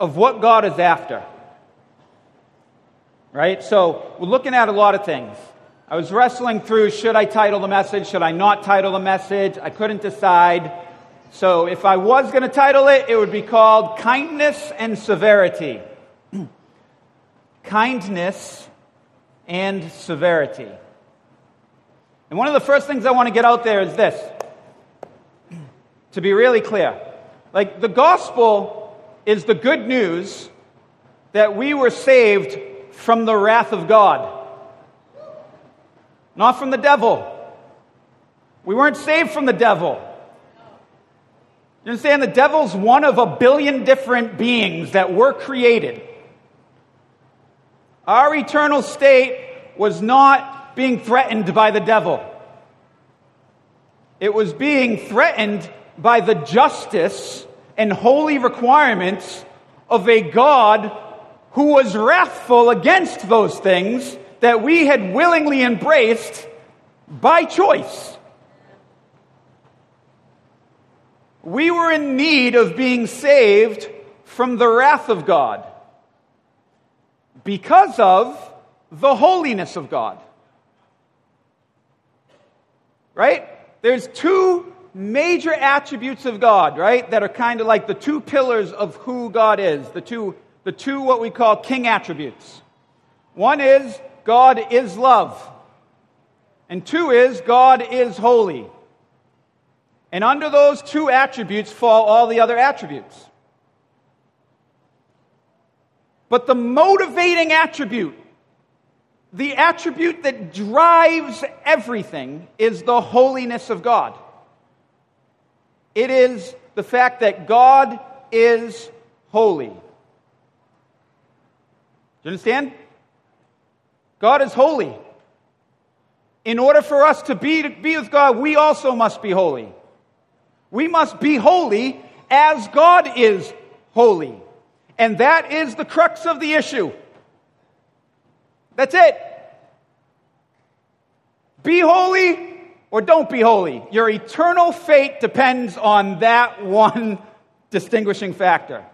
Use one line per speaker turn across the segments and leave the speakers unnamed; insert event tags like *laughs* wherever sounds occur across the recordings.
of what God is after. Right? So we're looking at a lot of things. I was wrestling through should I title the message, should I not title the message? I couldn't decide. So if I was going to title it, it would be called Kindness and Severity. *clears throat* Kindness and Severity. And one of the first things I want to get out there is this *clears throat* to be really clear. Like, the gospel is the good news that we were saved from the wrath of God, not from the devil. We weren't saved from the devil. You understand? The devil's one of a billion different beings that were created. Our eternal state was not being threatened by the devil. It was being threatened by the justice and holy requirements of a God who was wrathful against those things that we had willingly embraced by choice. We were in need of being saved from the wrath of God because of the holiness of God. Right? There's two major attributes of God, right, that are kind of like the two pillars of who God is, the two, the two what we call king attributes. One is God is love, and two is God is holy. And under those two attributes fall all the other attributes. But the motivating attribute, the attribute that drives everything, is the holiness of God. It is the fact that God is holy. Do you understand? God is holy. In order for us to be, to be with God, we also must be holy. We must be holy as God is holy. And that is the crux of the issue. That's it. Be holy or don't be holy. Your eternal fate depends on that one distinguishing factor.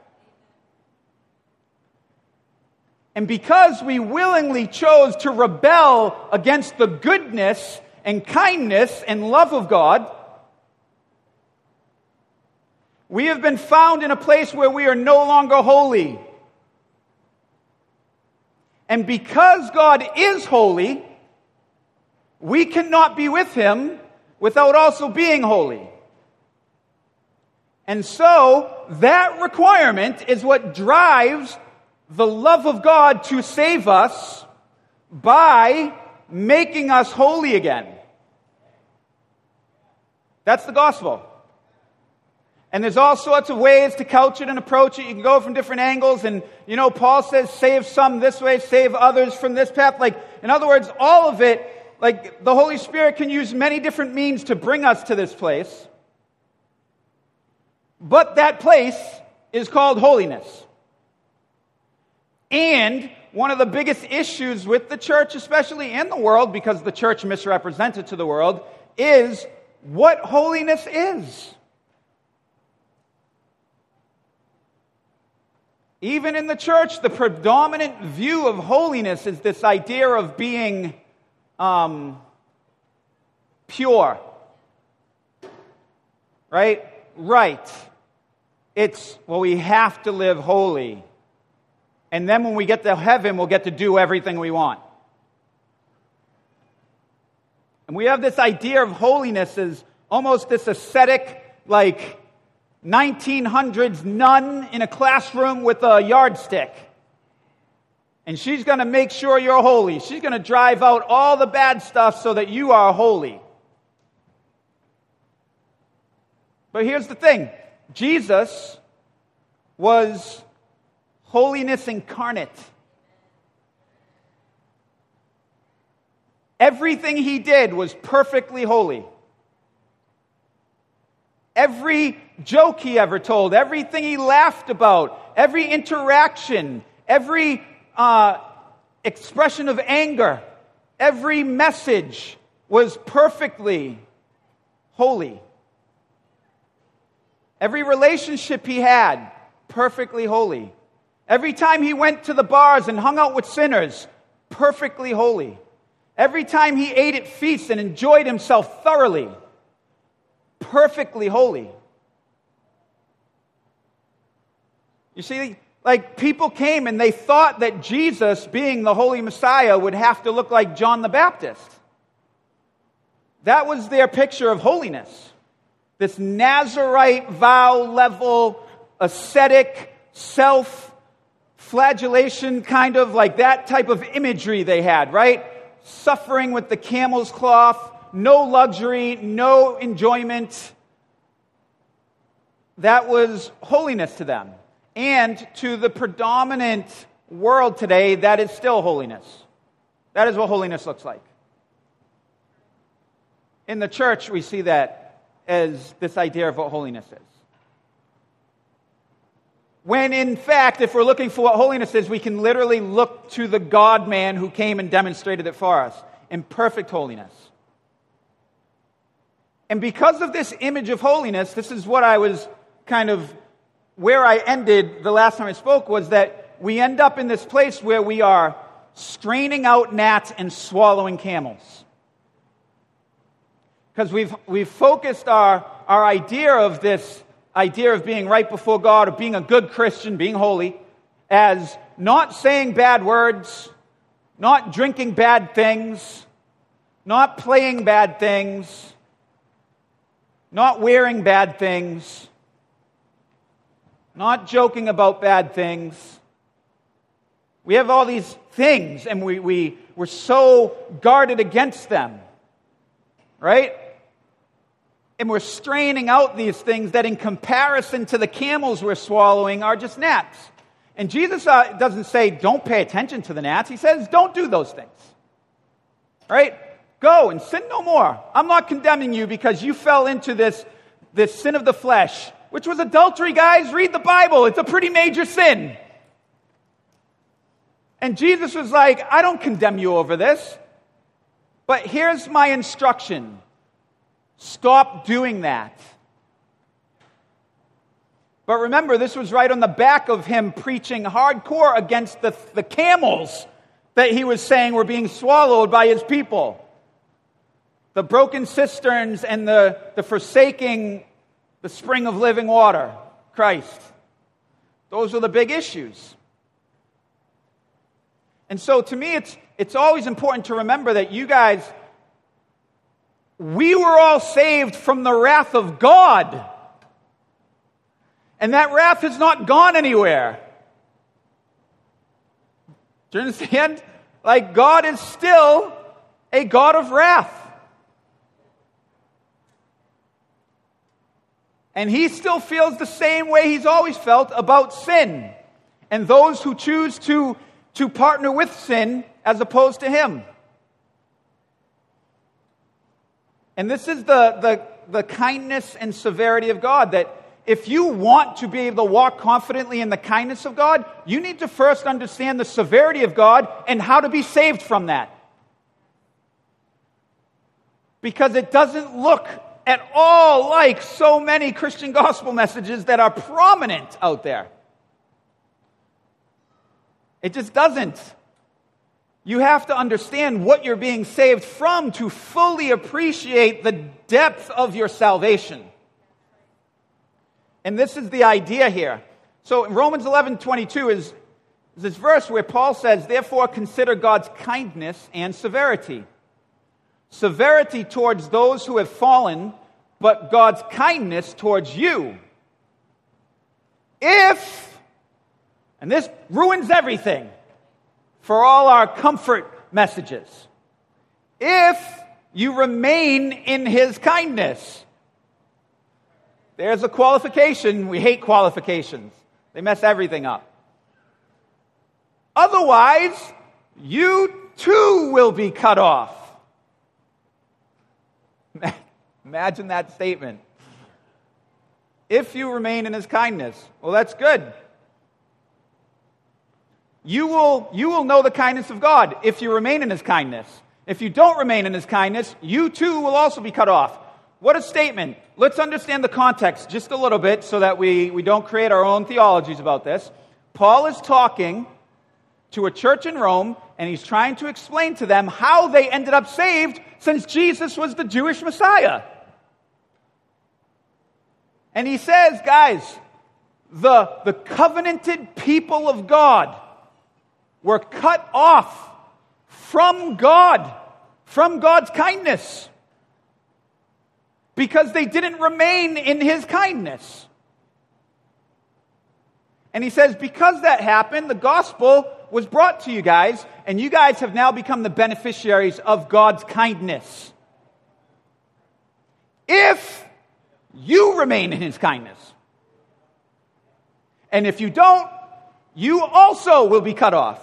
And because we willingly chose to rebel against the goodness and kindness and love of God, we have been found in a place where we are no longer holy. And because God is holy, we cannot be with him without also being holy. And so, that requirement is what drives the love of God to save us by making us holy again. That's the gospel. And there's all sorts of ways to couch it and approach it. You can go from different angles. And, you know, Paul says, save some this way, save others from this path. Like, in other words, all of it like the Holy Spirit can use many different means to bring us to this place. But that place is called holiness. And one of the biggest issues with the church, especially in the world, because the church misrepresented to the world, is what holiness is. Even in the church, the predominant view of holiness is this idea of being um, pure. Right? Right. It's, well, we have to live holy. And then when we get to heaven, we'll get to do everything we want. And we have this idea of holiness as almost this ascetic, like 1900s nun in a classroom with a yardstick and she's going to make sure you're holy. She's going to drive out all the bad stuff so that you are holy. But here's the thing Jesus was holiness incarnate. Everything he did was perfectly holy. Every joke he ever told, everything he laughed about, every interaction, every uh, expression of anger, every message was perfectly holy. Every relationship he had, perfectly holy. Every time he went to the bars and hung out with sinners, perfectly holy. Every time he ate at feasts and enjoyed himself thoroughly, perfectly holy. You see, like people came and they thought that Jesus, being the Holy Messiah, would have to look like John the Baptist. That was their picture of holiness. This Nazarite vow level, ascetic, self flagellation kind of like that type of imagery they had, right? Suffering with the camel's cloth, no luxury, no enjoyment. That was holiness to them. And to the predominant world today, that is still holiness. That is what holiness looks like. In the church, we see that as this idea of what holiness is. When in fact, if we're looking for what holiness is, we can literally look to the God man who came and demonstrated it for us in perfect holiness. And because of this image of holiness, this is what I was kind of where I ended the last time I spoke was that we end up in this place where we are straining out gnats and swallowing camels. Because we've, we've focused our, our idea of this idea of being right before God, of being a good Christian, being holy, as not saying bad words, not drinking bad things, not playing bad things, not wearing bad things, not joking about bad things. We have all these things and we, we, we're so guarded against them, right? And we're straining out these things that, in comparison to the camels we're swallowing, are just gnats. And Jesus uh, doesn't say, don't pay attention to the gnats. He says, don't do those things. Right? Go and sin no more. I'm not condemning you because you fell into this, this sin of the flesh, which was adultery, guys. Read the Bible, it's a pretty major sin. And Jesus was like, I don't condemn you over this, but here's my instruction Stop doing that. But remember, this was right on the back of him preaching hardcore against the, the camels that he was saying were being swallowed by his people. The broken cisterns and the, the forsaking the spring of living water, Christ. Those are the big issues. And so to me, it's, it's always important to remember that you guys we were all saved from the wrath of God. And that wrath has not gone anywhere. Do you understand? Like, God is still a God of wrath. And he still feels the same way he's always felt about sin and those who choose to, to partner with sin as opposed to him. And this is the, the, the kindness and severity of God that if you want to be able to walk confidently in the kindness of God, you need to first understand the severity of God and how to be saved from that. Because it doesn't look at all like so many Christian gospel messages that are prominent out there. It just doesn't. You have to understand what you're being saved from to fully appreciate the depth of your salvation. And this is the idea here. So Romans 11 22 is, is this verse where Paul says, Therefore consider God's kindness and severity. Severity towards those who have fallen, but God's kindness towards you. If, and this ruins everything for all our comfort messages. If you remain in his kindness. There's a qualification. We hate qualifications, they mess everything up. Otherwise, you too will be cut off. *laughs* Imagine that statement. If you remain in his kindness, well, that's good you will, you will know the kindness of God if you remain in his kindness. If you don't remain in his kindness, you too will also be cut off. What a statement. Let's understand the context just a little bit so that we, we don't create our own theologies about this. Paul is talking to a church in Rome, and he's trying to explain to them how they ended up saved since Jesus was the Jewish Messiah. And he says, guys, the, the covenanted people of God were cut off from God, from God's kindness, because they didn't remain in his kindness. And he says, because that happened, the gospel was brought to you guys, and you guys have now become the beneficiaries of God's kindness. If you remain in his kindness. And if you don't, you also will be cut off.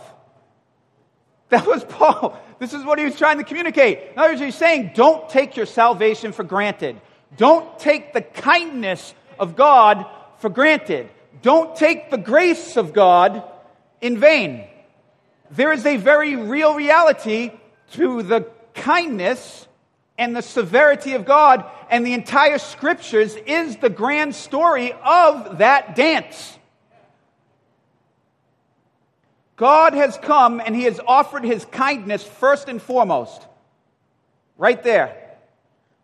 That was Paul. This is what he was trying to communicate. In other words, he's saying, don't take your salvation for granted. Don't take the kindness of God for granted. Don't take the grace of God in vain. There is a very real reality to the kindness and the severity of God, and the entire scriptures is the grand story of that dance. God has come and he has offered his kindness first and foremost. Right there.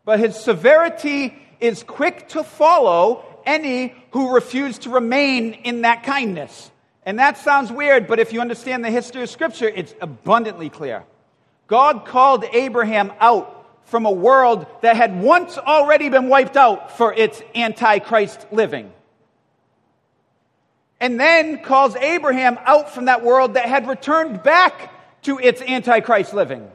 But his severity is quick to follow any who refuse to remain in that kindness. And that sounds weird, but if you understand the history of Scripture, it's abundantly clear. God called Abraham out from a world that had once already been wiped out for its antichrist living. And then calls Abraham out from that world that had returned back to its antichrist living.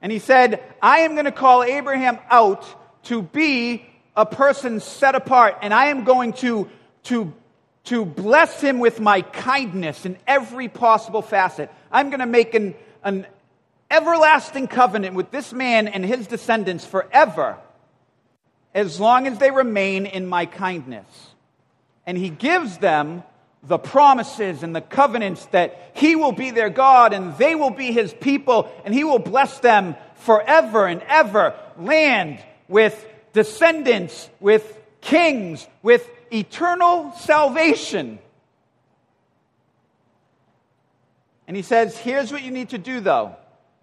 And he said, I am going to call Abraham out to be a person set apart, and I am going to, to, to bless him with my kindness in every possible facet. I'm going to make an, an everlasting covenant with this man and his descendants forever, as long as they remain in my kindness. And he gives them the promises and the covenants that he will be their God and they will be his people and he will bless them forever and ever. Land with descendants, with kings, with eternal salvation. And he says, here's what you need to do though.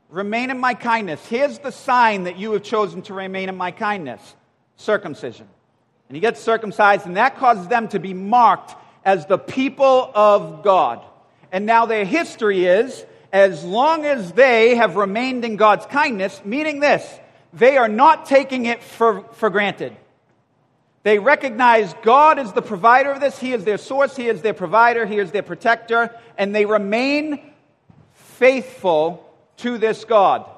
Remain in my kindness. Here's the sign that you have chosen to remain in my kindness circumcision. And he gets circumcised, and that causes them to be marked as the people of God. And now their history is as long as they have remained in God's kindness, meaning this, they are not taking it for, for granted. They recognize God is the provider of this. He is their source. He is their provider. He is their protector. And they remain faithful to this God.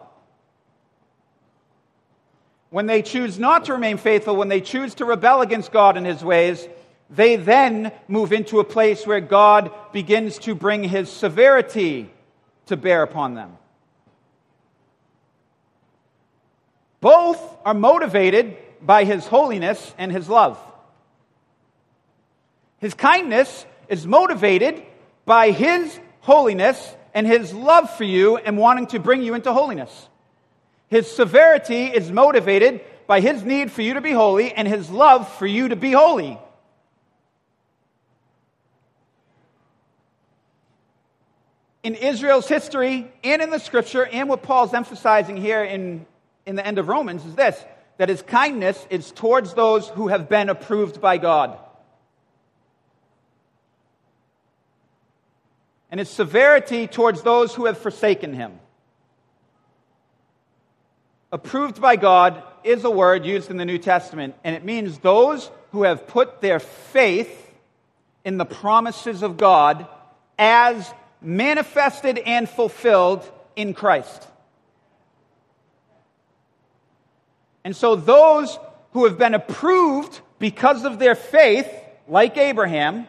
When they choose not to remain faithful, when they choose to rebel against God and his ways, they then move into a place where God begins to bring his severity to bear upon them. Both are motivated by his holiness and his love. His kindness is motivated by his holiness and his love for you and wanting to bring you into holiness. His severity is motivated by his need for you to be holy and his love for you to be holy. In Israel's history and in the scripture, and what Paul's emphasizing here in, in the end of Romans, is this that his kindness is towards those who have been approved by God. and his severity towards those who have forsaken him. Approved by God is a word used in the New Testament, and it means those who have put their faith in the promises of God as manifested and fulfilled in Christ. And so those who have been approved because of their faith, like Abraham,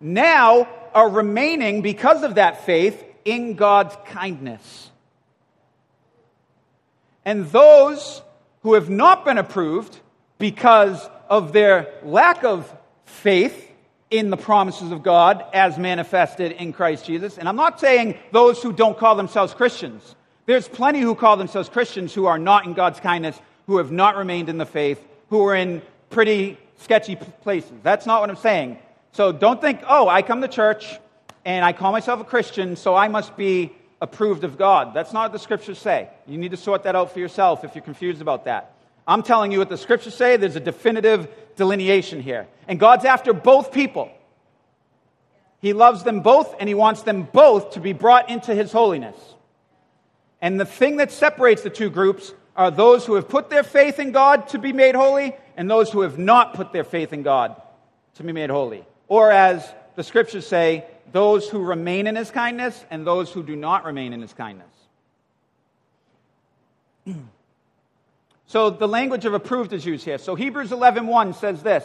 now are remaining because of that faith in God's kindness. And those who have not been approved because of their lack of faith in the promises of God as manifested in Christ Jesus. And I'm not saying those who don't call themselves Christians. There's plenty who call themselves Christians who are not in God's kindness, who have not remained in the faith, who are in pretty sketchy places. That's not what I'm saying. So don't think, oh, I come to church and I call myself a Christian, so I must be approved of God. That's not what the scriptures say. You need to sort that out for yourself if you're confused about that. I'm telling you what the scriptures say. There's a definitive delineation here. And God's after both people. He loves them both, and He wants them both to be brought into His holiness. And the thing that separates the two groups are those who have put their faith in God to be made holy, and those who have not put their faith in God to be made holy. Or, as the scriptures say, those who remain in His kindness and those who do not remain in His kindness. *clears throat* So the language of approved is used here. So Hebrews 11:1 says this.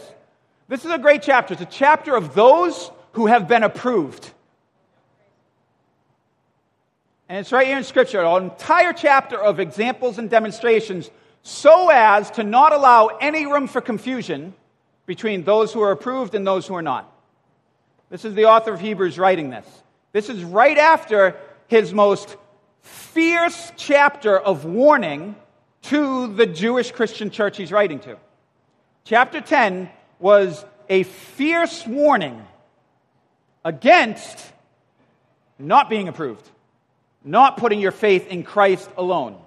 This is a great chapter. It's a chapter of those who have been approved. And it's right here in Scripture, an entire chapter of examples and demonstrations so as to not allow any room for confusion between those who are approved and those who are not. This is the author of Hebrews writing this. This is right after his most fierce chapter of warning to the Jewish Christian church he's writing to. Chapter 10 was a fierce warning against not being approved, not putting your faith in Christ alone.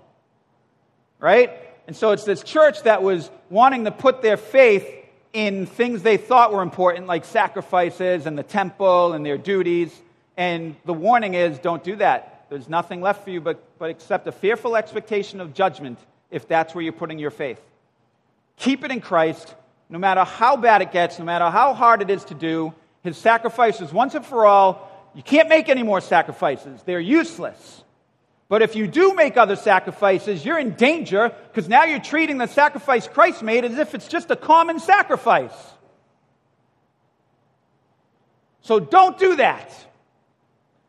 Right? And so it's this church that was wanting to put their faith in things they thought were important, like sacrifices and the temple and their duties. And the warning is don't do that. There's nothing left for you but, but accept a fearful expectation of judgment if that's where you're putting your faith. Keep it in Christ, no matter how bad it gets, no matter how hard it is to do. His sacrifices, once and for all, you can't make any more sacrifices. They're useless. But if you do make other sacrifices, you're in danger because now you're treating the sacrifice Christ made as if it's just a common sacrifice. So don't do that.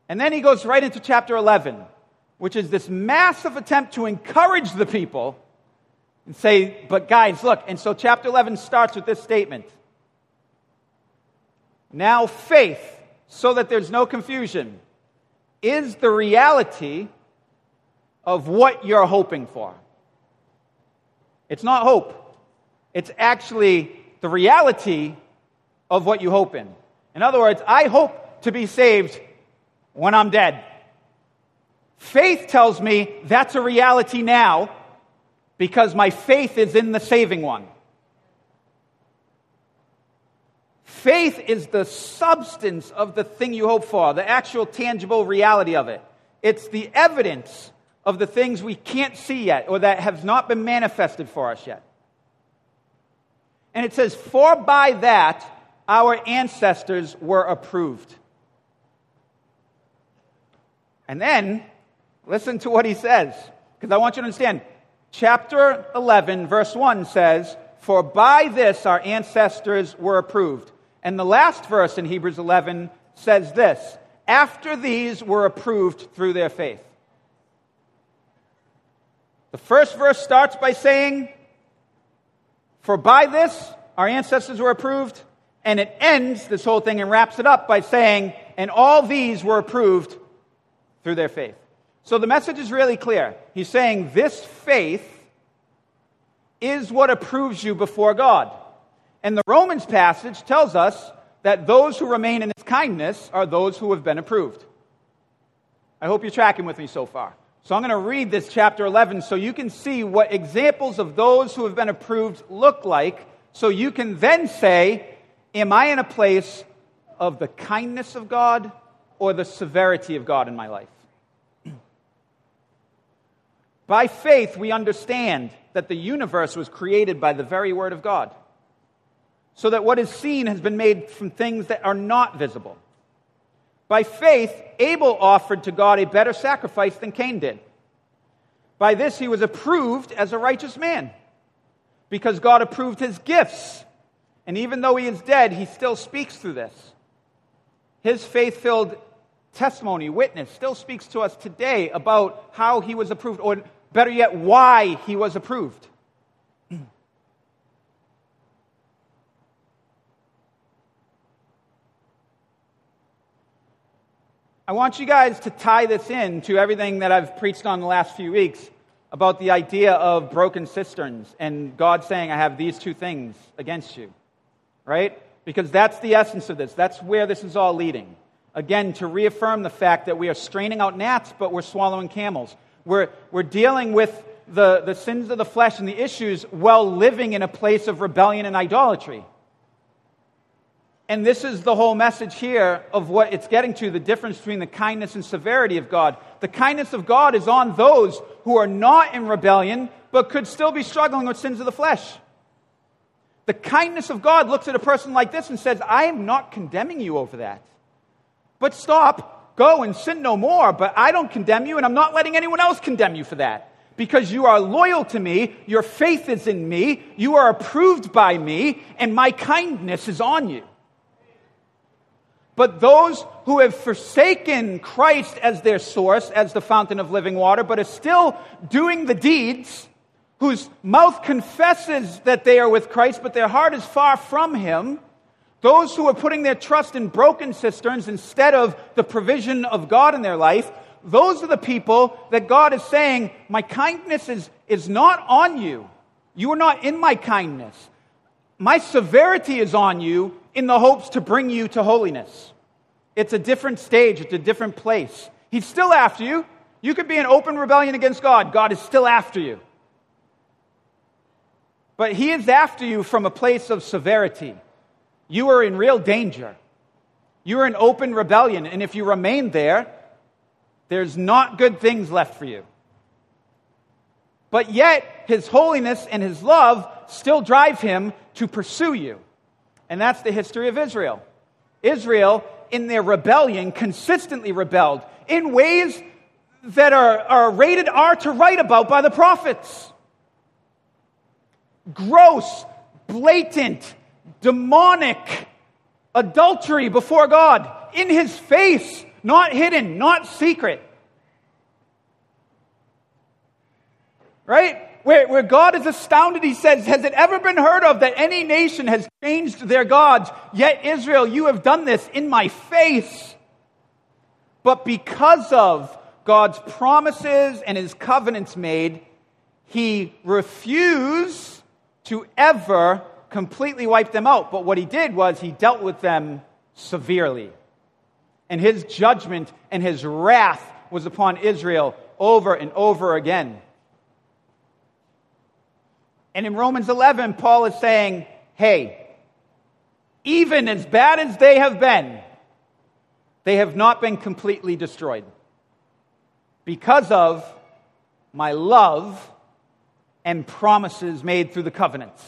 And then he goes right into chapter 11 which is this massive attempt to encourage the people and say, but guys, look. And so chapter 11 starts with this statement. Now, faith, so that there's no confusion, is the reality of what you're hoping for. It's not hope, it's actually the reality of what you hope in. In other words, I hope to be saved when I'm dead. Faith tells me that's a reality now because my faith is in the saving one. Faith is the substance of the thing you hope for, the actual tangible reality of it. It's the evidence of the things we can't see yet or that have not been manifested for us yet. And it says, For by that our ancestors were approved. And then Listen to what he says, because I want you to understand. Chapter 11, verse 1 says, For by this our ancestors were approved. And the last verse in Hebrews 11 says this After these were approved through their faith. The first verse starts by saying, For by this our ancestors were approved. And it ends this whole thing and wraps it up by saying, And all these were approved through their faith. So the message is really clear. He's saying this faith is what approves you before God. And the Romans passage tells us that those who remain in his kindness are those who have been approved. I hope you're tracking with me so far. So I'm going to read this chapter 11 so you can see what examples of those who have been approved look like, so you can then say, Am I in a place of the kindness of God or the severity of God in my life? By faith, we understand that the universe was created by the very Word of God, so that what is seen has been made from things that are not visible. By faith, Abel offered to God a better sacrifice than Cain did. By this, he was approved as a righteous man, because God approved his gifts. And even though he is dead, he still speaks through this. His faith filled testimony, witness, still speaks to us today about how he was approved, or Better yet, why he was approved. I want you guys to tie this in to everything that I've preached on the last few weeks about the idea of broken cisterns and God saying, I have these two things against you. Right? Because that's the essence of this. That's where this is all leading. Again, to reaffirm the fact that we are straining out gnats, but we're swallowing camels. We're, we're dealing with the, the sins of the flesh and the issues while living in a place of rebellion and idolatry. And this is the whole message here of what it's getting to the difference between the kindness and severity of God. The kindness of God is on those who are not in rebellion, but could still be struggling with sins of the flesh. The kindness of God looks at a person like this and says, I am not condemning you over that. But stop, go and sin no more. But I don't condemn you, and I'm not letting anyone else condemn you for that. Because you are loyal to me, your faith is in me, you are approved by me, and my kindness is on you. But those who have forsaken Christ as their source, as the fountain of living water, but are still doing the deeds, whose mouth confesses that they are with Christ, but their heart is far from Him, those who are putting their trust in broken cisterns instead of the provision of God in their life, those are the people that God is saying, My kindness is, is not on you. You are not in my kindness. My severity is on you in the hopes to bring you to holiness. It's a different stage, it's a different place. He's still after you. You could be in open rebellion against God, God is still after you. But He is after you from a place of severity. You are in real danger. You are in open rebellion, and if you remain there, there's not good things left for you. But yet, His holiness and His love still drive Him to pursue you. And that's the history of Israel. Israel, in their rebellion, consistently rebelled in ways that are, are rated R to write about by the prophets. Gross, blatant, demonic adultery before God in his face, not hidden, not secret. Right? Where, where God is astounded, he says, Has it ever been heard of that any nation has changed their gods? Yet, Israel, you have done this in my face. But because of God's promises and his covenants made, he refused to ever completely wipe them out. But what he did was he dealt with them severely. And his judgment and his wrath was upon Israel over and over again. And in Romans 11, Paul is saying, hey, even as bad as they have been, they have not been completely destroyed because of my love and promises made through the covenants.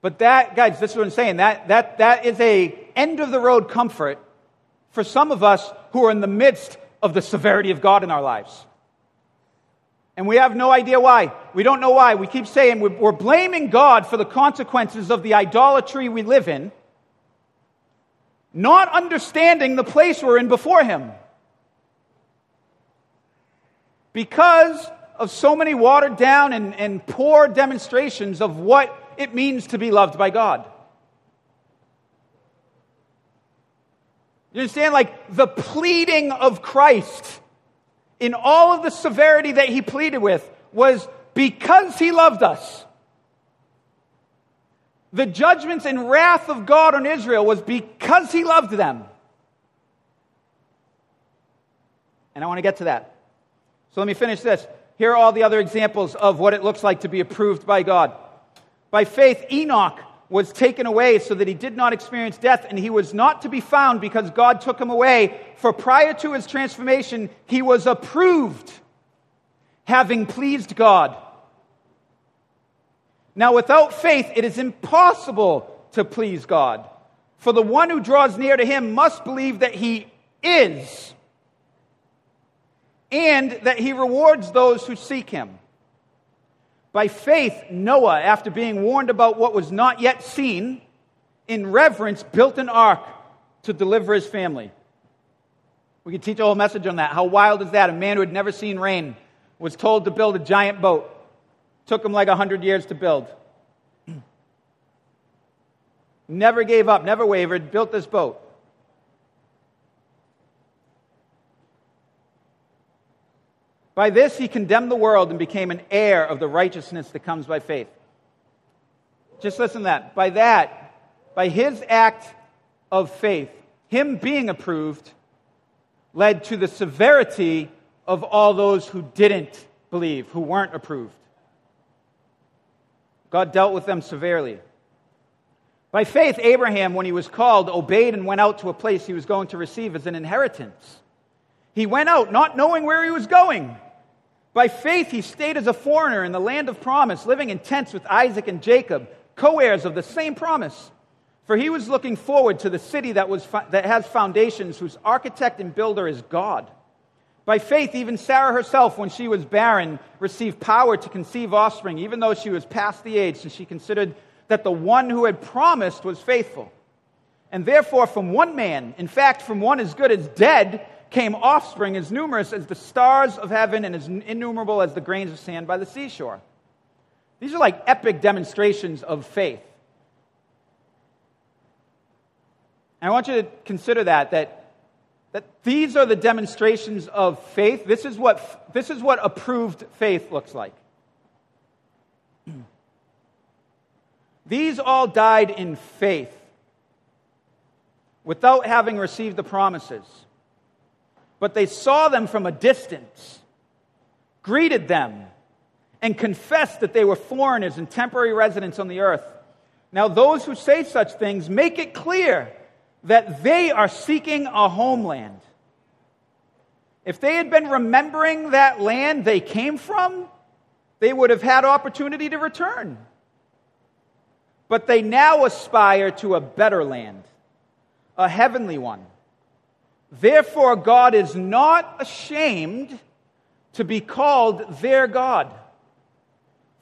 But that, guys, this is what I'm saying. That, that, that is a end of the road comfort for some of us who are in the midst of the severity of God in our lives. And we have no idea why. We don't know why. We keep saying we're, blaming God for the consequences of the idolatry we live in, not understanding the place we're in before Him. Because of so many watered down and, and poor demonstrations of what it means to be loved by God. You understand? Like the pleading of Christ in all of the severity that he pleaded with was because he loved us. The judgments and wrath of God on Israel was because he loved them. And I want to get to that. So let me finish this. Here are all the other examples of what it looks like to be approved by God. By faith, Enoch was taken away so that he did not experience death, and he was not to be found because God took him away. For prior to his transformation, he was approved, having pleased God. Now, without faith, it is impossible to please God. For the one who draws near to him must believe that he is, and that he rewards those who seek him. By faith, Noah, after being warned about what was not yet seen, in reverence built an ark to deliver his family. We could teach a whole message on that. How wild is that? A man who had never seen rain was told to build a giant boat. Took him like a hundred years to build. *clears throat* never gave up, never wavered, built this boat. By this he condemned the world and became an heir of the righteousness that comes by faith. Just listen to that. By that, by his act of faith, him being approved, led to the severity of all those who didn't believe, who weren't approved. God dealt with them severely. By faith, Abraham, when he was called, obeyed and went out to a place he was going to receive as an inheritance. He went out not knowing where he was going. By faith, he stayed as a foreigner in the land of promise, living in tents with Isaac and Jacob, co heirs of the same promise. For he was looking forward to the city that, was, that has foundations, whose architect and builder is God. By faith, even Sarah herself, when she was barren, received power to conceive offspring, even though she was past the age, since she considered that the one who had promised was faithful. And therefore, from one man, in fact, from one as good as dead, came offspring as numerous as the stars of heaven and as innumerable as the grains of sand by the seashore. These are like epic demonstrations of faith. And I want you to consider that, that, that these are the demonstrations of faith. This is what, this is what approved faith looks like. *clears throat* These all died in faith without having received the promises. But they saw them from a distance, greeted them, and confessed that they were foreigners and temporary residents on the earth. Now, those who say such things make it clear that they are seeking a homeland. If they had been remembering that land they came from, they would have had opportunity to return. But they now aspire to a better land, a heavenly one. Therefore, God is not ashamed to be called their God,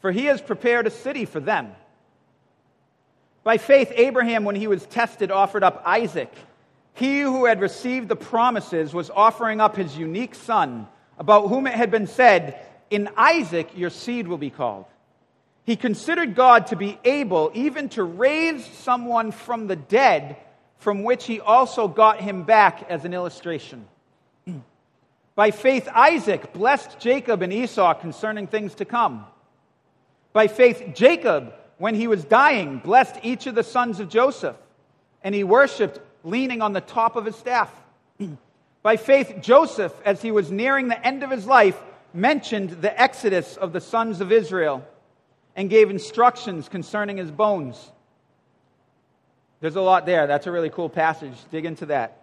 for he has prepared a city for them. By faith, Abraham, when he was tested, offered up Isaac. He who had received the promises was offering up his unique son, about whom it had been said, In Isaac your seed will be called. He considered God to be able even to raise someone from the dead, from which he also got him back as an illustration. *clears throat* By faith, Isaac blessed Jacob and Esau concerning things to come. By faith, Jacob when he was dying, blessed each of the sons of Joseph, and he worshiped leaning on the top of his staff. *clears throat* By faith, Joseph, as he was nearing the end of his life, mentioned the exodus of the sons of Israel and gave instructions concerning his bones. There's a lot there. That's a really cool passage. Dig into that.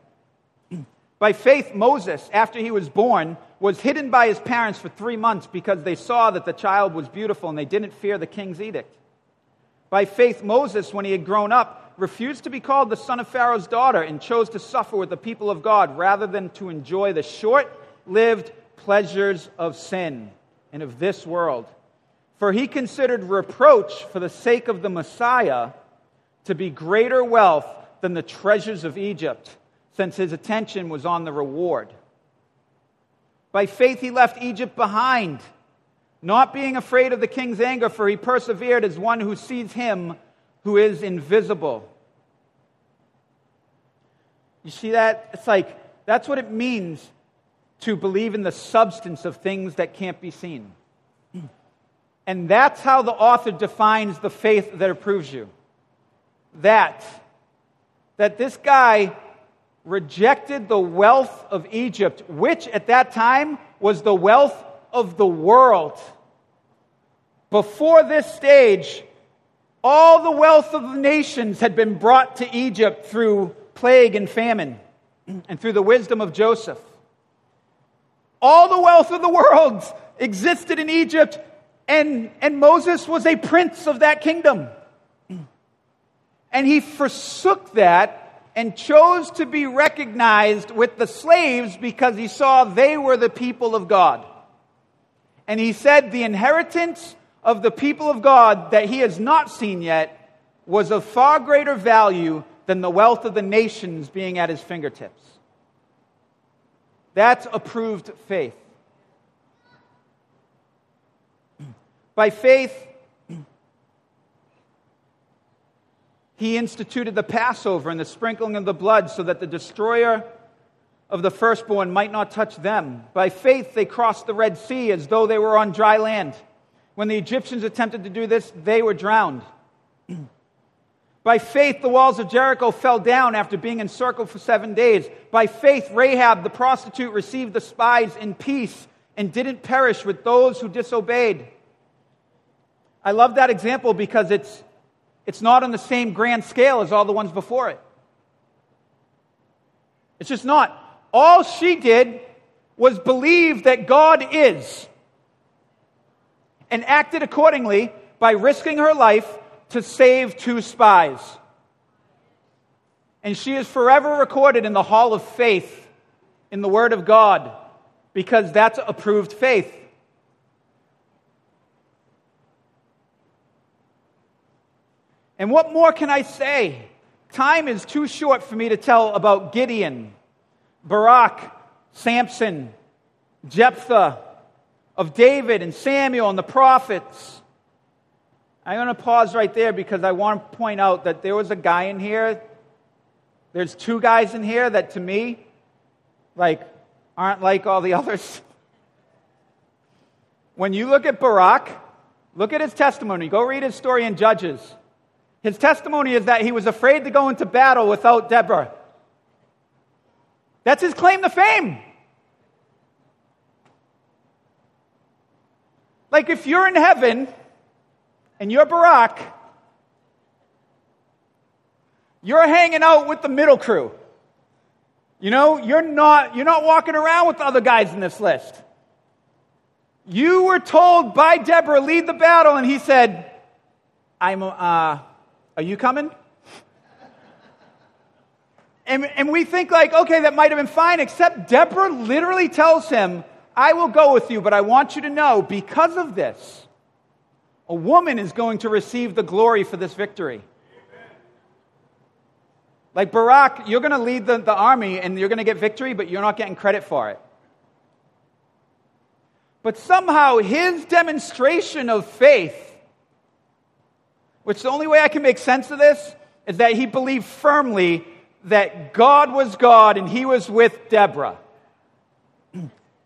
*clears throat* By faith, Moses, after he was born, was hidden by his parents for three months because they saw that the child was beautiful and they didn't fear the king's edict. By faith, Moses, when he had grown up, refused to be called the son of Pharaoh's daughter and chose to suffer with the people of God rather than to enjoy the short lived pleasures of sin and of this world. For he considered reproach for the sake of the Messiah to be greater wealth than the treasures of Egypt, since his attention was on the reward. By faith, he left Egypt behind not being afraid of the king's anger, for he persevered as one who sees him who is invisible. You see that? It's like, that's what it means to believe in the substance of things that can't be seen. *clears throat* And that's how the author defines the faith that approves you. That, that this guy rejected the wealth of Egypt, which at that time was the wealth of the world. Before this stage, all the wealth of the nations had been brought to Egypt through plague and famine *clears throat* and through the wisdom of Joseph. All the wealth of the world existed in Egypt, and, and Moses was a prince of that kingdom. And he forsook that and chose to be recognized with the slaves because he saw they were the people of God. And he said, The inheritance of the people of God that he has not seen yet was of far greater value than the wealth of the nations being at his fingertips. That's approved faith. By faith, he instituted the Passover and the sprinkling of the blood so that the destroyer of the firstborn might not touch them. By faith, they crossed the Red Sea as though they were on dry land. When the Egyptians attempted to do this, they were drowned. *clears throat* By faith, the walls of Jericho fell down after being encircled for seven days. By faith, Rahab the prostitute received the spies in peace and didn't perish with those who disobeyed. I love that example because it's, it's not on the same grand scale as all the ones before it. It's just not. All she did was believe that God is and acted accordingly by risking her life to save two spies. And she is forever recorded in the hall of faith in the Word of God because that's approved faith. And what more can I say? Time is too short for me to tell about Gideon, Barak, Samson, Jephthah, of David and Samuel and the prophets. I'm going to pause right there because I want to point out that there was a guy in here. There's two guys in here that to me, like, aren't like all the *laughs* others. When you look at Barak, look at his testimony. Go read his story in Judges. His testimony is that he was afraid to go into battle without Deborah. That's his claim to fame. Like if you're in heaven and you're Barak, you're hanging out with the middle crew. You know, you're not, you're not walking around with the other guys in this list. You were told by Deborah, lead the battle, and he said, I'm, uh, are you coming? And, and we think like, okay, that might have been fine, except Deborah literally tells him, I will go with you, but I want you to know because of this, a woman is going to receive the glory for this victory. Like Barak, you're going to lead the, the army and you're going to get victory, but you're not getting credit for it. But somehow his demonstration of faith, which the only way I can make sense of this is that he believed firmly that God was God and he was with Deborah. *clears throat*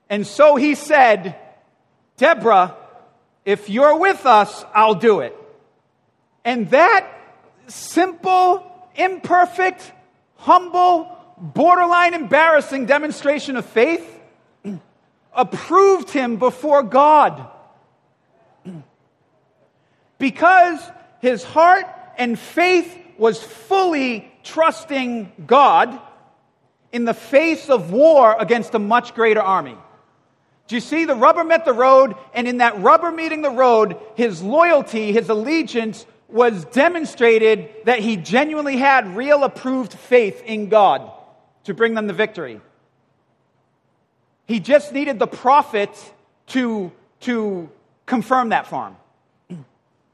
And so he said, Deborah, if you're with us, I'll do it. And that simple, imperfect, humble, borderline embarrassing demonstration of faith *clears throat* approved him before God. *clears throat* Because his heart and faith was fully trusting God in the face of war against a much greater army. Do you see? The rubber met the road, and in that rubber meeting the road, his loyalty, his allegiance was demonstrated that he genuinely had real approved faith in God to bring them the victory. He just needed the prophet to, to confirm that for him.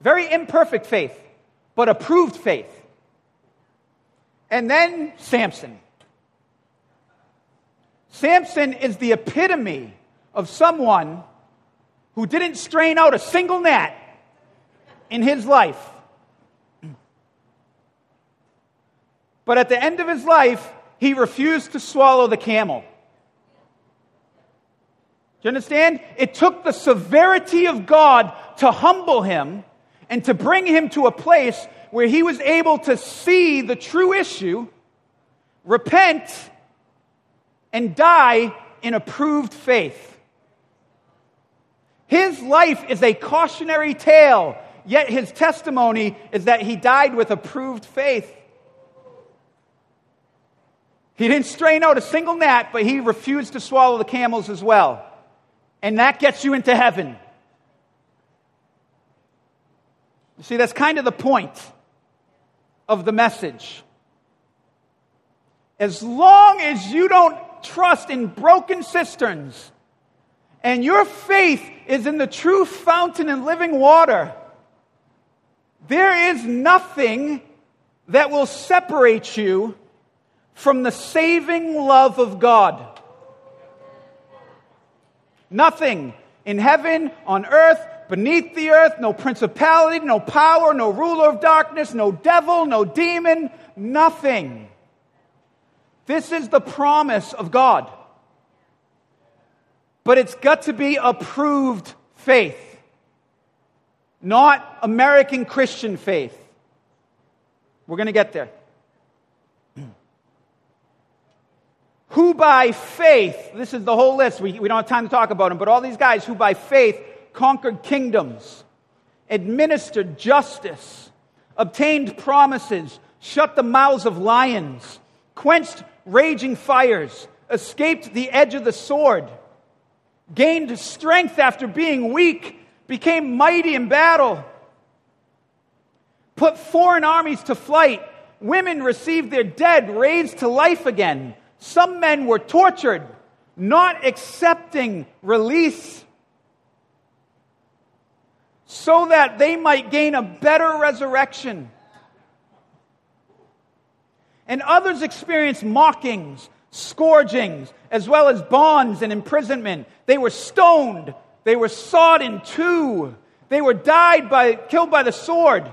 Very imperfect faith, but approved faith. And then Samson. Samson is the epitome of someone who didn't strain out a single gnat in his life. But at the end of his life, he refused to swallow the camel. Do you understand? It took the severity of God to humble him and to bring him to a place where he was able to see the true issue, repent, and die in approved faith. His life is a cautionary tale, yet his testimony is that he died with approved faith. He didn't strain out a single gnat, but he refused to swallow the camels as well. And that gets you into heaven. You see, that's kind of the point of the message. As long as you don't trust in broken cisterns, and your faith is in the true fountain and living water, there is nothing that will separate you from the saving love of God. Nothing in heaven, on earth, beneath the earth, no principality, no power, no ruler of darkness, no devil, no demon, nothing. This is the promise of God. But it's got to be approved faith, not American Christian faith. We're going to get there. *clears throat* who by faith, this is the whole list, we, we don't have time to talk about them, but all these guys who by faith conquered kingdoms, administered justice, obtained promises, shut the mouths of lions, quenched raging fires, escaped the edge of the sword, gained strength after being weak, became mighty in battle, put foreign armies to flight, women received their dead raised to life again. Some men were tortured, not accepting release, so that they might gain a better resurrection. And others experienced mockings, scourgings, as well as bonds and imprisonment. They were stoned, they were sawed in two, they were died by, killed by the sword.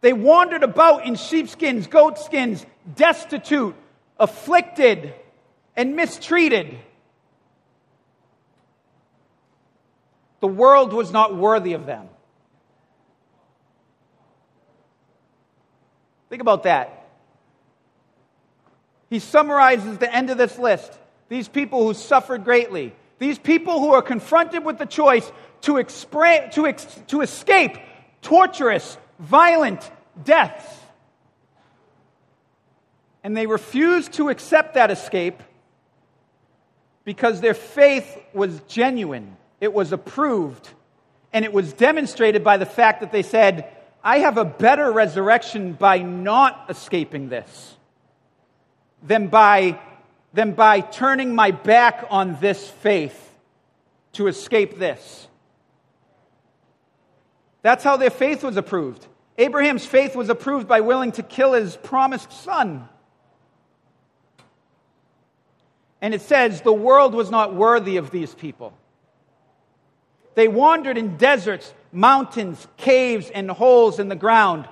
They wandered about in sheepskins, goatskins, destitute, afflicted, and mistreated. The world was not worthy of them. Think about that. He summarizes the end of this list. These people who suffered greatly. These people who are confronted with the choice to, expra- to, ex- to escape torturous, violent deaths. And they refused to accept that escape because their faith was genuine, it was approved, and it was demonstrated by the fact that they said, I have a better resurrection by not escaping this than by, than by turning my back on this faith to escape this. That's how their faith was approved. Abraham's faith was approved by willing to kill his promised son. And it says, the world was not worthy of these people. They wandered in deserts, mountains, caves, and holes in the ground.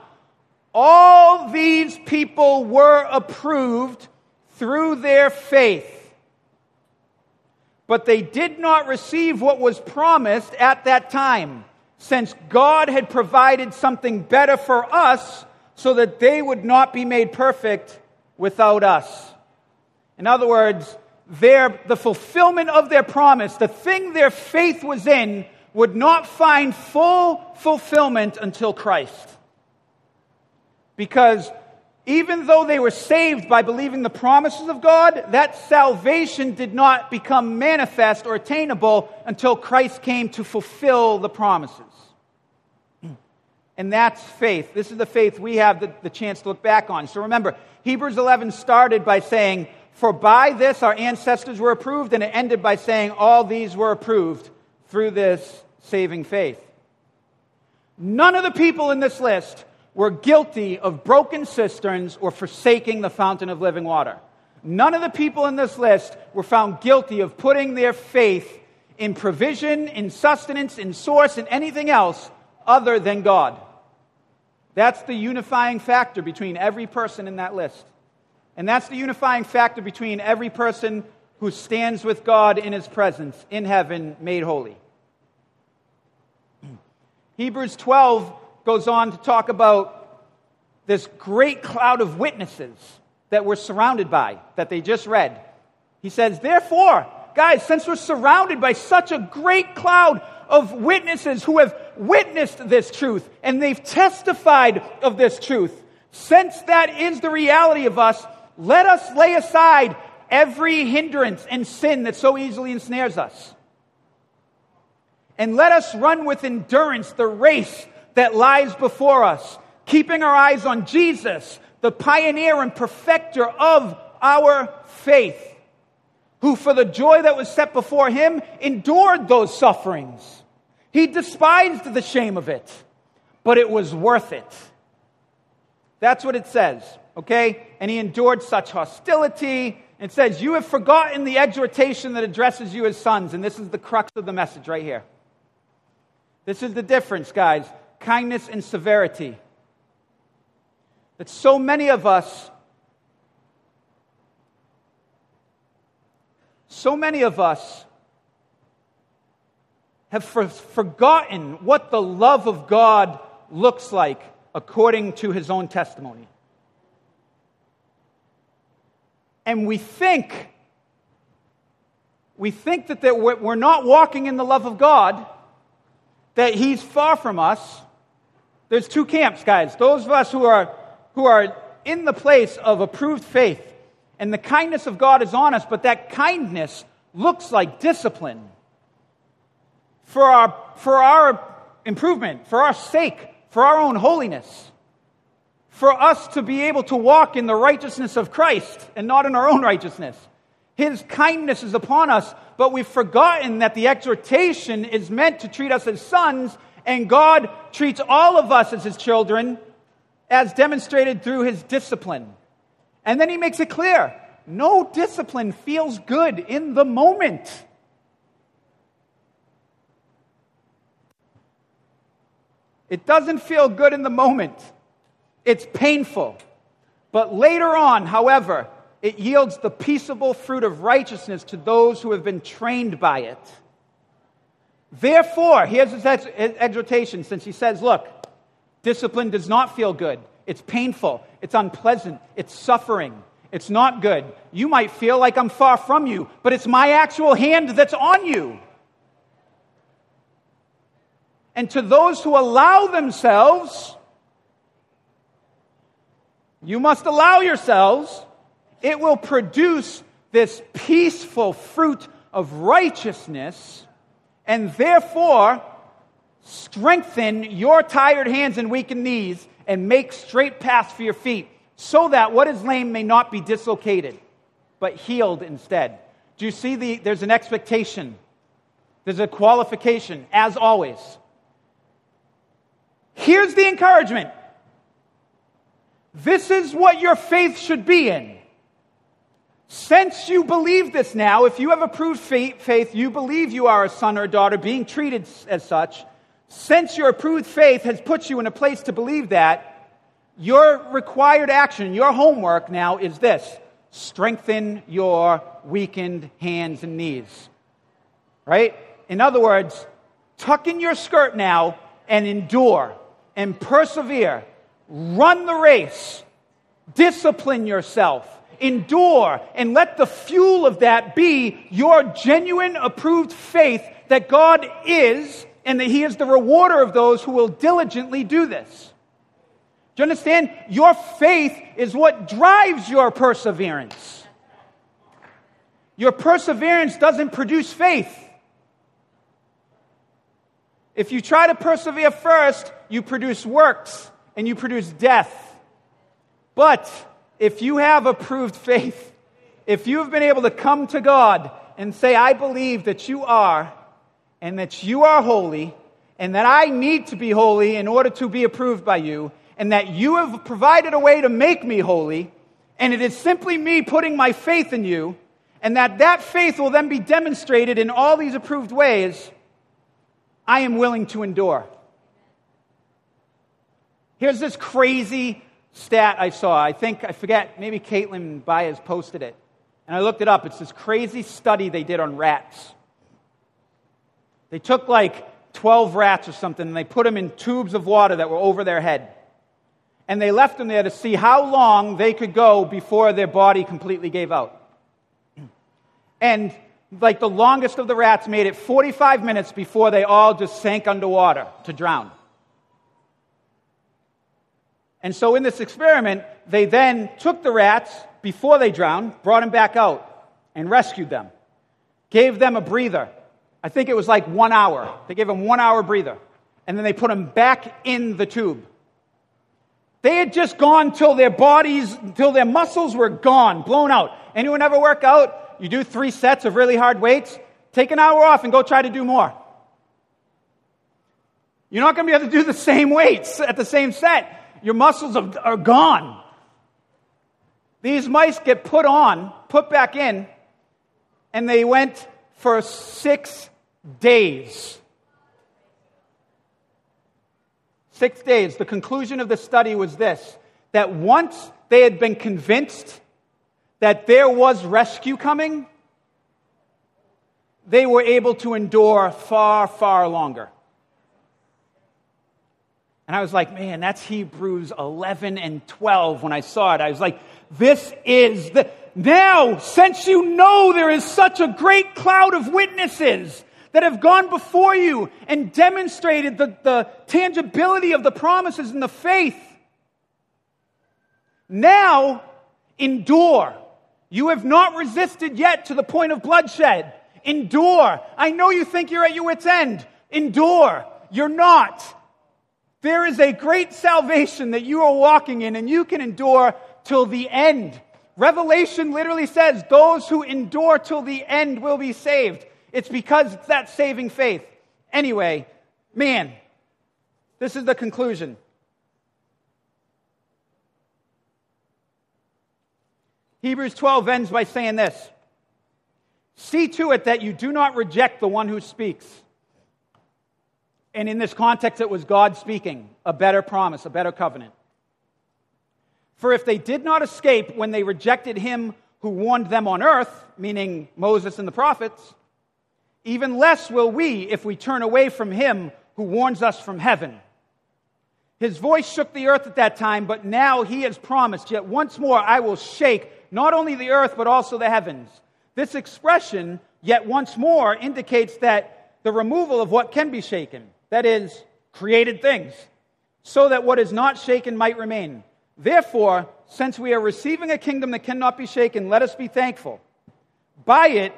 All these people were approved through their faith. But they did not receive what was promised at that time, since God had provided something better for us so that they would not be made perfect without us. In other words, their, the fulfillment of their promise, the thing their faith was in, would not find full fulfillment until Christ. Because even though they were saved by believing the promises of God, that salvation did not become manifest or attainable until Christ came to fulfill the promises. And that's faith. This is the faith we have the, the chance to look back on. So remember, Hebrews 11 started by saying, for by this our ancestors were approved, and it ended by saying all these were approved through this saving faith. None of the people in this list were guilty of broken cisterns or forsaking the fountain of living water. None of the people in this list were found guilty of putting their faith in provision, in sustenance, in source, in anything else other than God. That's the unifying factor between every person in that list. And that's the unifying factor between every person who stands with God in his presence in heaven, made holy. *clears throat* Hebrews 12 goes on to talk about this great cloud of witnesses that we're surrounded by, that they just read. He says, Therefore, guys, since we're surrounded by such a great cloud of witnesses who have witnessed this truth and they've testified of this truth, since that is the reality of us, let us lay aside every hindrance and sin that so easily ensnares us. And let us run with endurance the race that lies before us, keeping our eyes on Jesus, the pioneer and perfecter of our faith, who for the joy that was set before him endured those sufferings. He despised the shame of it, but it was worth it. That's what it says okay? And he endured such hostility. It says, You have forgotten the exhortation that addresses you as sons. And this is the crux of the message right here. This is the difference, guys kindness and severity. That so many of us, so many of us have for- forgotten what the love of God looks like according to his own testimony. And we think, we think that, that we're not walking in the love of God, that he's far from us. There's two camps, guys. Those of us who are, who are in the place of approved faith, and the kindness of God is on us, but that kindness looks like discipline for our, for our improvement, for our sake, for our own holiness, for us to be able to walk in the righteousness of Christ and not in our own righteousness. His kindness is upon us, but we've forgotten that the exhortation is meant to treat us as sons, and God treats all of us as his children, as demonstrated through his discipline. And then he makes it clear no discipline feels good in the moment. It doesn't feel good in the moment. It's painful. But later on, however, it yields the peaceable fruit of righteousness to those who have been trained by it. Therefore, here's his exhortation since he says, Look, discipline does not feel good. It's painful. It's unpleasant. It's suffering. It's not good. You might feel like I'm far from you, but it's my actual hand that's on you. And to those who allow themselves, you must allow yourselves, it will produce this peaceful fruit of righteousness, and therefore strengthen your tired hands and weakened knees, and make straight paths for your feet, so that what is lame may not be dislocated, but healed instead. Do you see the, there's an expectation, there's a qualification, as always. Here's the encouragement. This is what your faith should be in. Since you believe this now, if you have approved faith, you believe you are a son or daughter being treated as such, since your approved faith has put you in a place to believe that, your required action, your homework now is this strengthen your weakened hands and knees. Right? In other words, tuck in your skirt now and endure and persevere. Run the race. Discipline yourself. Endure and let the fuel of that be your genuine approved faith that God is and that He is the rewarder of those who will diligently do this. Do you understand? Your faith is what drives your perseverance. Your perseverance doesn't produce faith. If you try to persevere first, you produce works and you produce death. But if you have approved faith, if you have been able to come to God and say, I believe that you are, and that you are holy, and that I need to be holy in order to be approved by you, and that you have provided a way to make me holy, and it is simply me putting my faith in you, and that that faith will then be demonstrated in all these approved ways, I am willing to endure. Here's this crazy stat I saw. I think, I forget, maybe Caitlin Byers posted it. And I looked it up. It's this crazy study they did on rats. They took like 12 rats or something and they put them in tubes of water that were over their head. And they left them there to see how long they could go before their body completely gave out. And like the longest of the rats made it 45 minutes before they all just sank underwater to drown. And so in this experiment, they then took the rats before they drowned, brought them back out, and rescued them. Gave them a breather. I think it was like one hour. They gave them one hour breather. And then they put them back in the tube. They had just gone till their bodies, till their muscles were gone, blown out. Anyone ever work out? You do three sets of really hard weights, take an hour off and go try to do more. You're not going to be able to do the *laughs* same weights at the same set your muscles are gone. These mice get put on, put back in, and they went for six days. Six days. The conclusion of the study was this that once they had been convinced that there was rescue coming, they were able to endure far, far longer. And I was like, man, that's Hebrews 11 and 12 when I saw it. I was like, this is the. Now, since you know there is such a great cloud of witnesses that have gone before you and demonstrated the, the tangibility of the promises and the faith, now endure. You have not resisted yet to the point of bloodshed. Endure. I know you think you're at your wits' end. Endure. You're not. There is a great salvation that you are walking in, and you can endure till the end. Revelation literally says those who endure till the end will be saved. It's because it's that saving faith. Anyway, man, this is the conclusion. Hebrews 12 ends by saying this See to it that you do not reject the one who speaks. And in this context, it was God speaking, a better promise, a better covenant. For if they did not escape when they rejected him who warned them on earth, meaning Moses and the prophets, even less will we if we turn away from him who warns us from heaven. His voice shook the earth at that time, but now he has promised, Yet once more I will shake not only the earth, but also the heavens. This expression, yet once more, indicates that the removal of what can be shaken that is, created things, so that what is not shaken might remain. Therefore, since we are receiving a kingdom that cannot be shaken, let us be thankful. By it,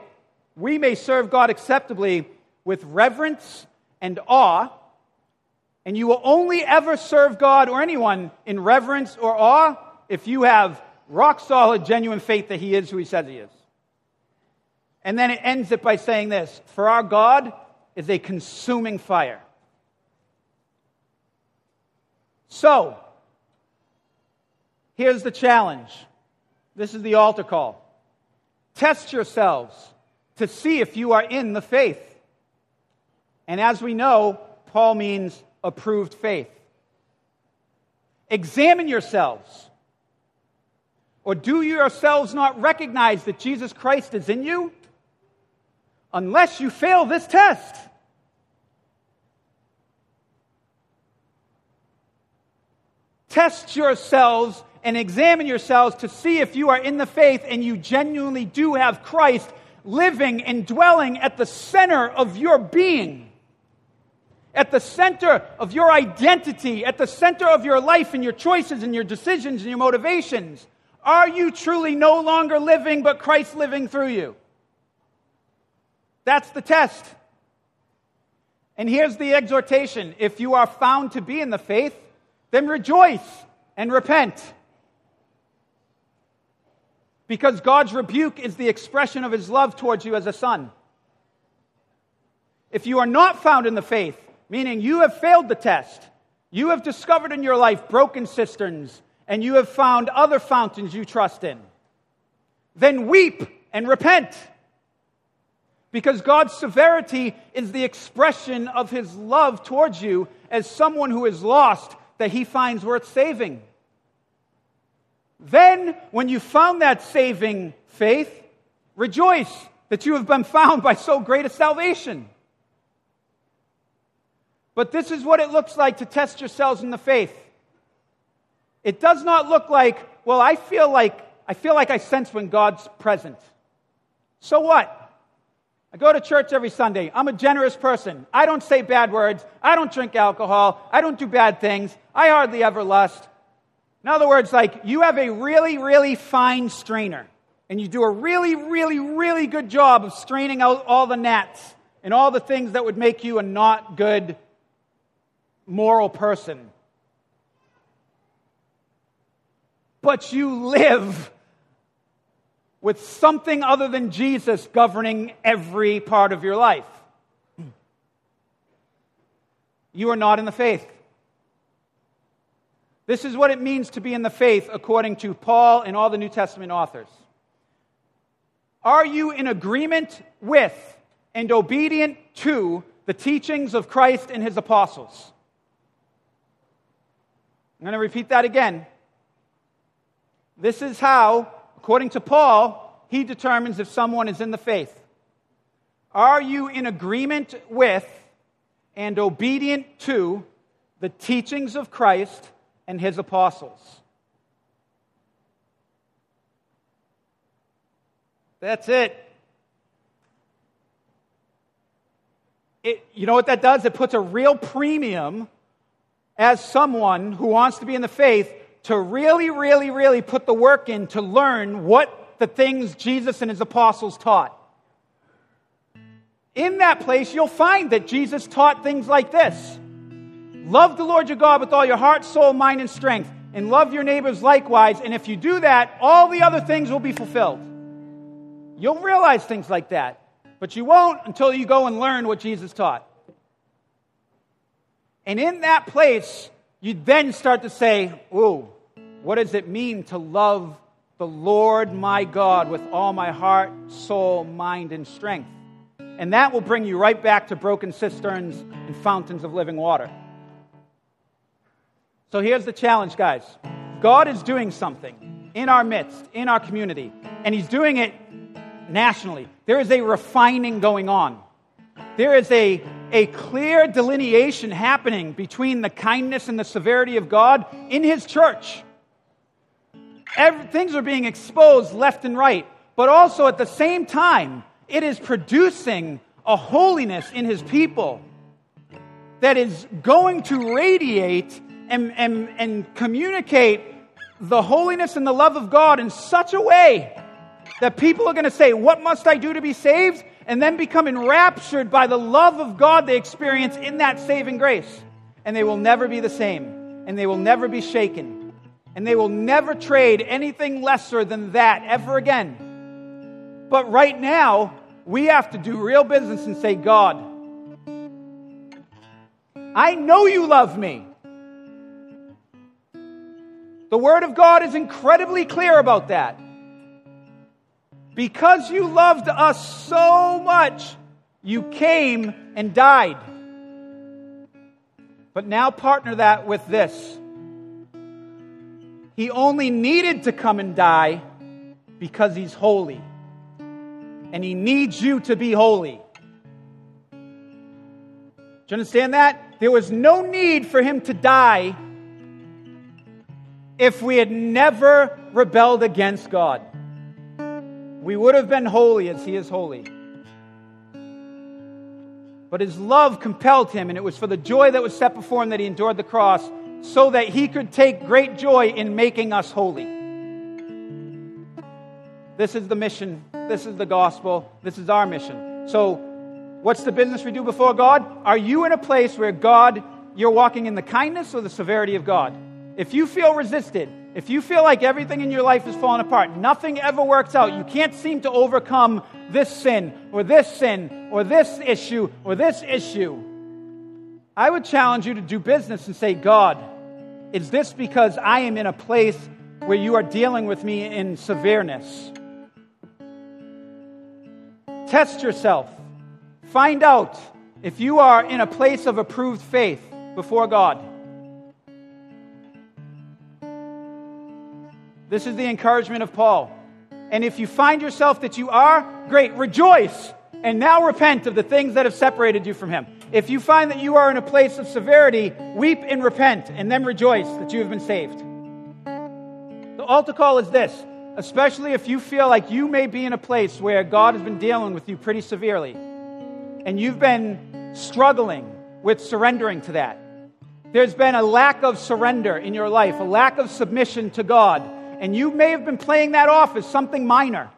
we may serve God acceptably with reverence and awe. And you will only ever serve God or anyone in reverence or awe if you have rock solid, genuine faith that He is who He says He is. And then it ends it by saying this For our God is a consuming fire. So, here's the challenge. This is the altar call. Test yourselves to see if you are in the faith. And as we know, Paul means approved faith. Examine yourselves. Or do you yourselves not recognize that Jesus Christ is in you? Unless you fail this test. Test yourselves and examine yourselves to see if you are in the faith and you genuinely do have Christ living and dwelling at the center of your being, at the center of your identity, at the center of your life and your choices and your decisions and your motivations. Are you truly no longer living, but Christ living through you? That's the test. And here's the exhortation if you are found to be in the faith, then rejoice and repent. Because God's rebuke is the expression of his love towards you as a son. If you are not found in the faith, meaning you have failed the test, you have discovered in your life broken cisterns, and you have found other fountains you trust in, then weep and repent. Because God's severity is the expression of his love towards you as someone who is lost that he finds worth saving. Then, when you found that saving faith, rejoice that you have been found by so great a salvation. But this is what it looks like to test yourselves in the faith. It does not look like, well, I feel like I feel like I sense when God's present. So what? I go to church every Sunday. I'm a generous person. I don't say bad words. I don't drink alcohol. I don't do bad things. I hardly ever lust. In other words, like you have a really, really fine strainer, and you do a really, really, really good job of straining out all the gnats and all the things that would make you a not good moral person. But you live with something other than Jesus governing every part of your life. You are not in the faith. This is what it means to be in the faith according to Paul and all the New Testament authors. Are you in agreement with and obedient to the teachings of Christ and his apostles? I'm going to repeat that again. This is how According to Paul, he determines if someone is in the faith. Are you in agreement with and obedient to the teachings of Christ and his apostles. That's it. it. You know what that does? It puts a real premium as someone who wants to be in the faith to really, really, really put the work in to learn what the things Jesus and his apostles taught. In that place, you'll find that Jesus taught things like this Love the Lord your God with all your heart, soul, mind, and strength, and love your neighbors likewise. And if you do that, all the other things will be fulfilled. You'll realize things like that, but you won't until you go and learn what Jesus taught. And in that place, you then start to say, Ooh, what does it mean to love the Lord my God with all my heart, soul, mind, and strength? And that will bring you right back to broken cisterns and fountains of living water. So here's the challenge, guys God is doing something in our midst, in our community, and He's doing it nationally. There is a refining going on. There is a, a clear delineation happening between the kindness and the severity of God in His church. Every, things are being exposed left and right, but also at the same time, it is producing a holiness in His people that is going to radiate and, and, and communicate the holiness and the love of God in such a way that people are going to say, What must I do to be saved? And then become enraptured by the love of God they experience in that saving grace. And they will never be the same, and they will never be shaken, and they will never trade anything lesser than that ever again. But right now, we have to do real business and say, God, I know you love me. The Word of God is incredibly clear about that. Because you loved us so much, you came and died. But now partner that with this. He only needed to come and die because he's holy. And he needs you to be holy. Do you understand that? There was no need for him to die if we had never rebelled against God we would have been holy as he is holy. But his love compelled him, and it was for the joy that was set before him that he endured the cross, so that he could take great joy in making us holy. This is the mission. This is the gospel. This is our mission. So, what's the business we do before God? Are you in a place where God, you're walking in the kindness or the severity of God? If you feel resisted, if you feel like everything in your life is falling apart, nothing ever works out, you can't seem to overcome this sin or this sin or this issue or this issue, I would challenge you to do business and say, God, is this because I am in a place where you are dealing with me in severeness? Test yourself. Find out if you are in a place of approved faith before God. This is the encouragement of Paul. And if you find yourself that you are, great, rejoice and now repent of the things that have separated you from him. If you find that you are in a place of severity, weep and repent and then rejoice that you have been saved. The altar call is this, especially if you feel like you may be in a place where God has been dealing with you pretty severely and you've been struggling with surrendering to that. There's been a lack of surrender in your life, a lack of submission to God and you may have been playing that off as something minor,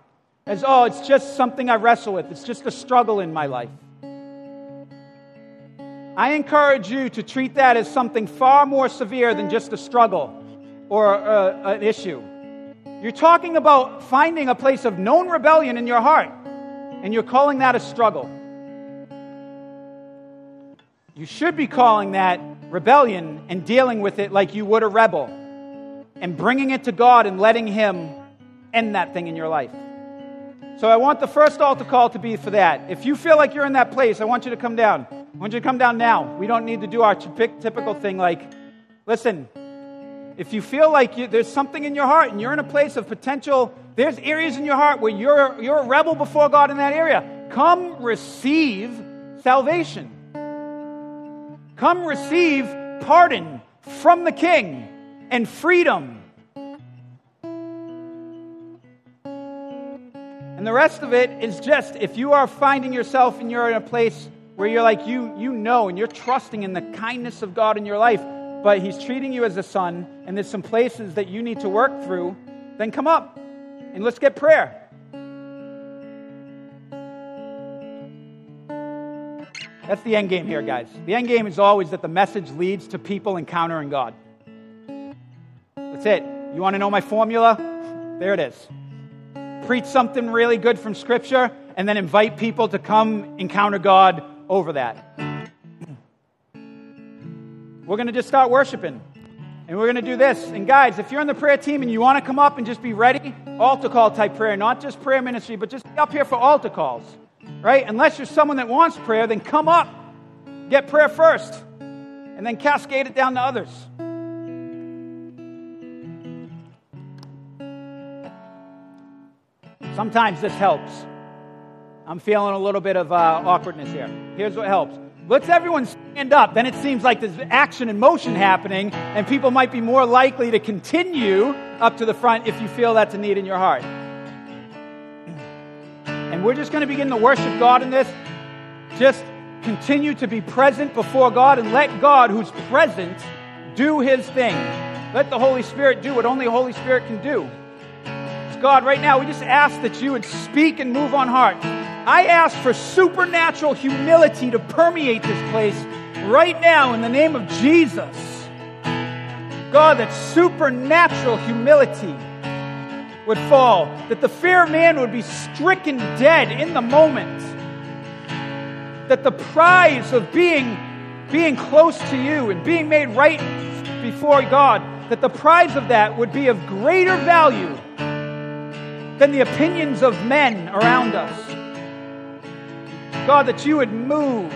as, oh, it's just something I wrestle with, it's just a struggle in my life. I encourage you to treat that as something far more severe than just a struggle or uh, an issue. You're talking about finding a place of known rebellion in your heart, and you're calling that a struggle. You should be calling that rebellion and dealing with it like you would a rebel and bringing it to God and letting Him end that thing in your life. So I want the first altar call to be for that. If you feel like you're in that place, I want you to come down. I want you to come down now. We don't need to do our typical thing like, listen, if you feel like you, there's something in your heart and you're in a place of potential, there's areas in your heart where you're, you're a rebel before God in that area, come receive salvation. Come receive pardon from the king and freedom. And the rest of it is just if you are finding yourself and you're in a place where you're like, you, you know, and you're trusting in the kindness of God in your life, but He's treating you as a son, and there's some places that you need to work through, then come up and let's get prayer. That's the end game here, guys. The end game is always that the message leads to people encountering God. That's it. You want to know my formula? There it is. Preach something really good from Scripture and then invite people to come encounter God over that. We're going to just start worshiping. And we're going to do this. And guys, if you're in the prayer team and you want to come up and just be ready, altar call type prayer, not just prayer ministry, but just be up here for altar calls right? Unless you're someone that wants prayer, then come up, get prayer first, and then cascade it down to others. Sometimes this helps. I'm feeling a little bit of uh, awkwardness here. Here's what helps. Let's everyone stand up. Then it seems like there's action and motion happening, and people might be more likely to continue up to the front if you feel that's a need in your heart. And we're just going to begin to worship God in this. Just continue to be present before God and let God, who's present, do his thing. Let the Holy Spirit do what only the Holy Spirit can do. God, right now, we just ask that you would speak and move on hearts. I ask for supernatural humility to permeate this place right now in the name of Jesus. God, that supernatural humility would fall, that the fear of man would be stricken dead in the moment, that the prize of being, being close to you and being made right before God, that the prize of that would be of greater value than the opinions of men around us. God, that you would move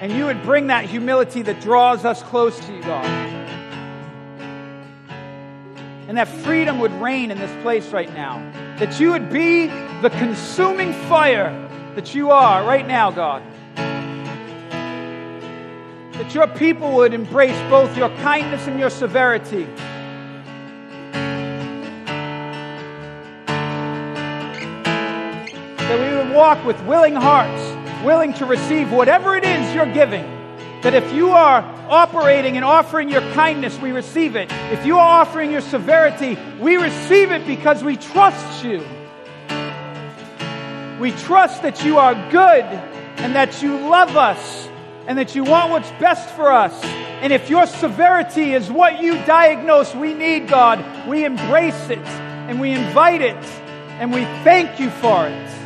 and you would bring that humility that draws us close to you, God and that freedom would reign in this place right now. That you would be the consuming fire that you are right now, God. That your people would embrace both your kindness and your severity. Walk with willing hearts, willing to receive whatever it is you're giving. That if you are operating and offering your kindness, we receive it. If you are offering your severity, we receive it because we trust you. We trust that you are good and that you love us and that you want what's best for us. And if your severity is what you diagnose we need, God, we embrace it and we invite it and we thank you for it.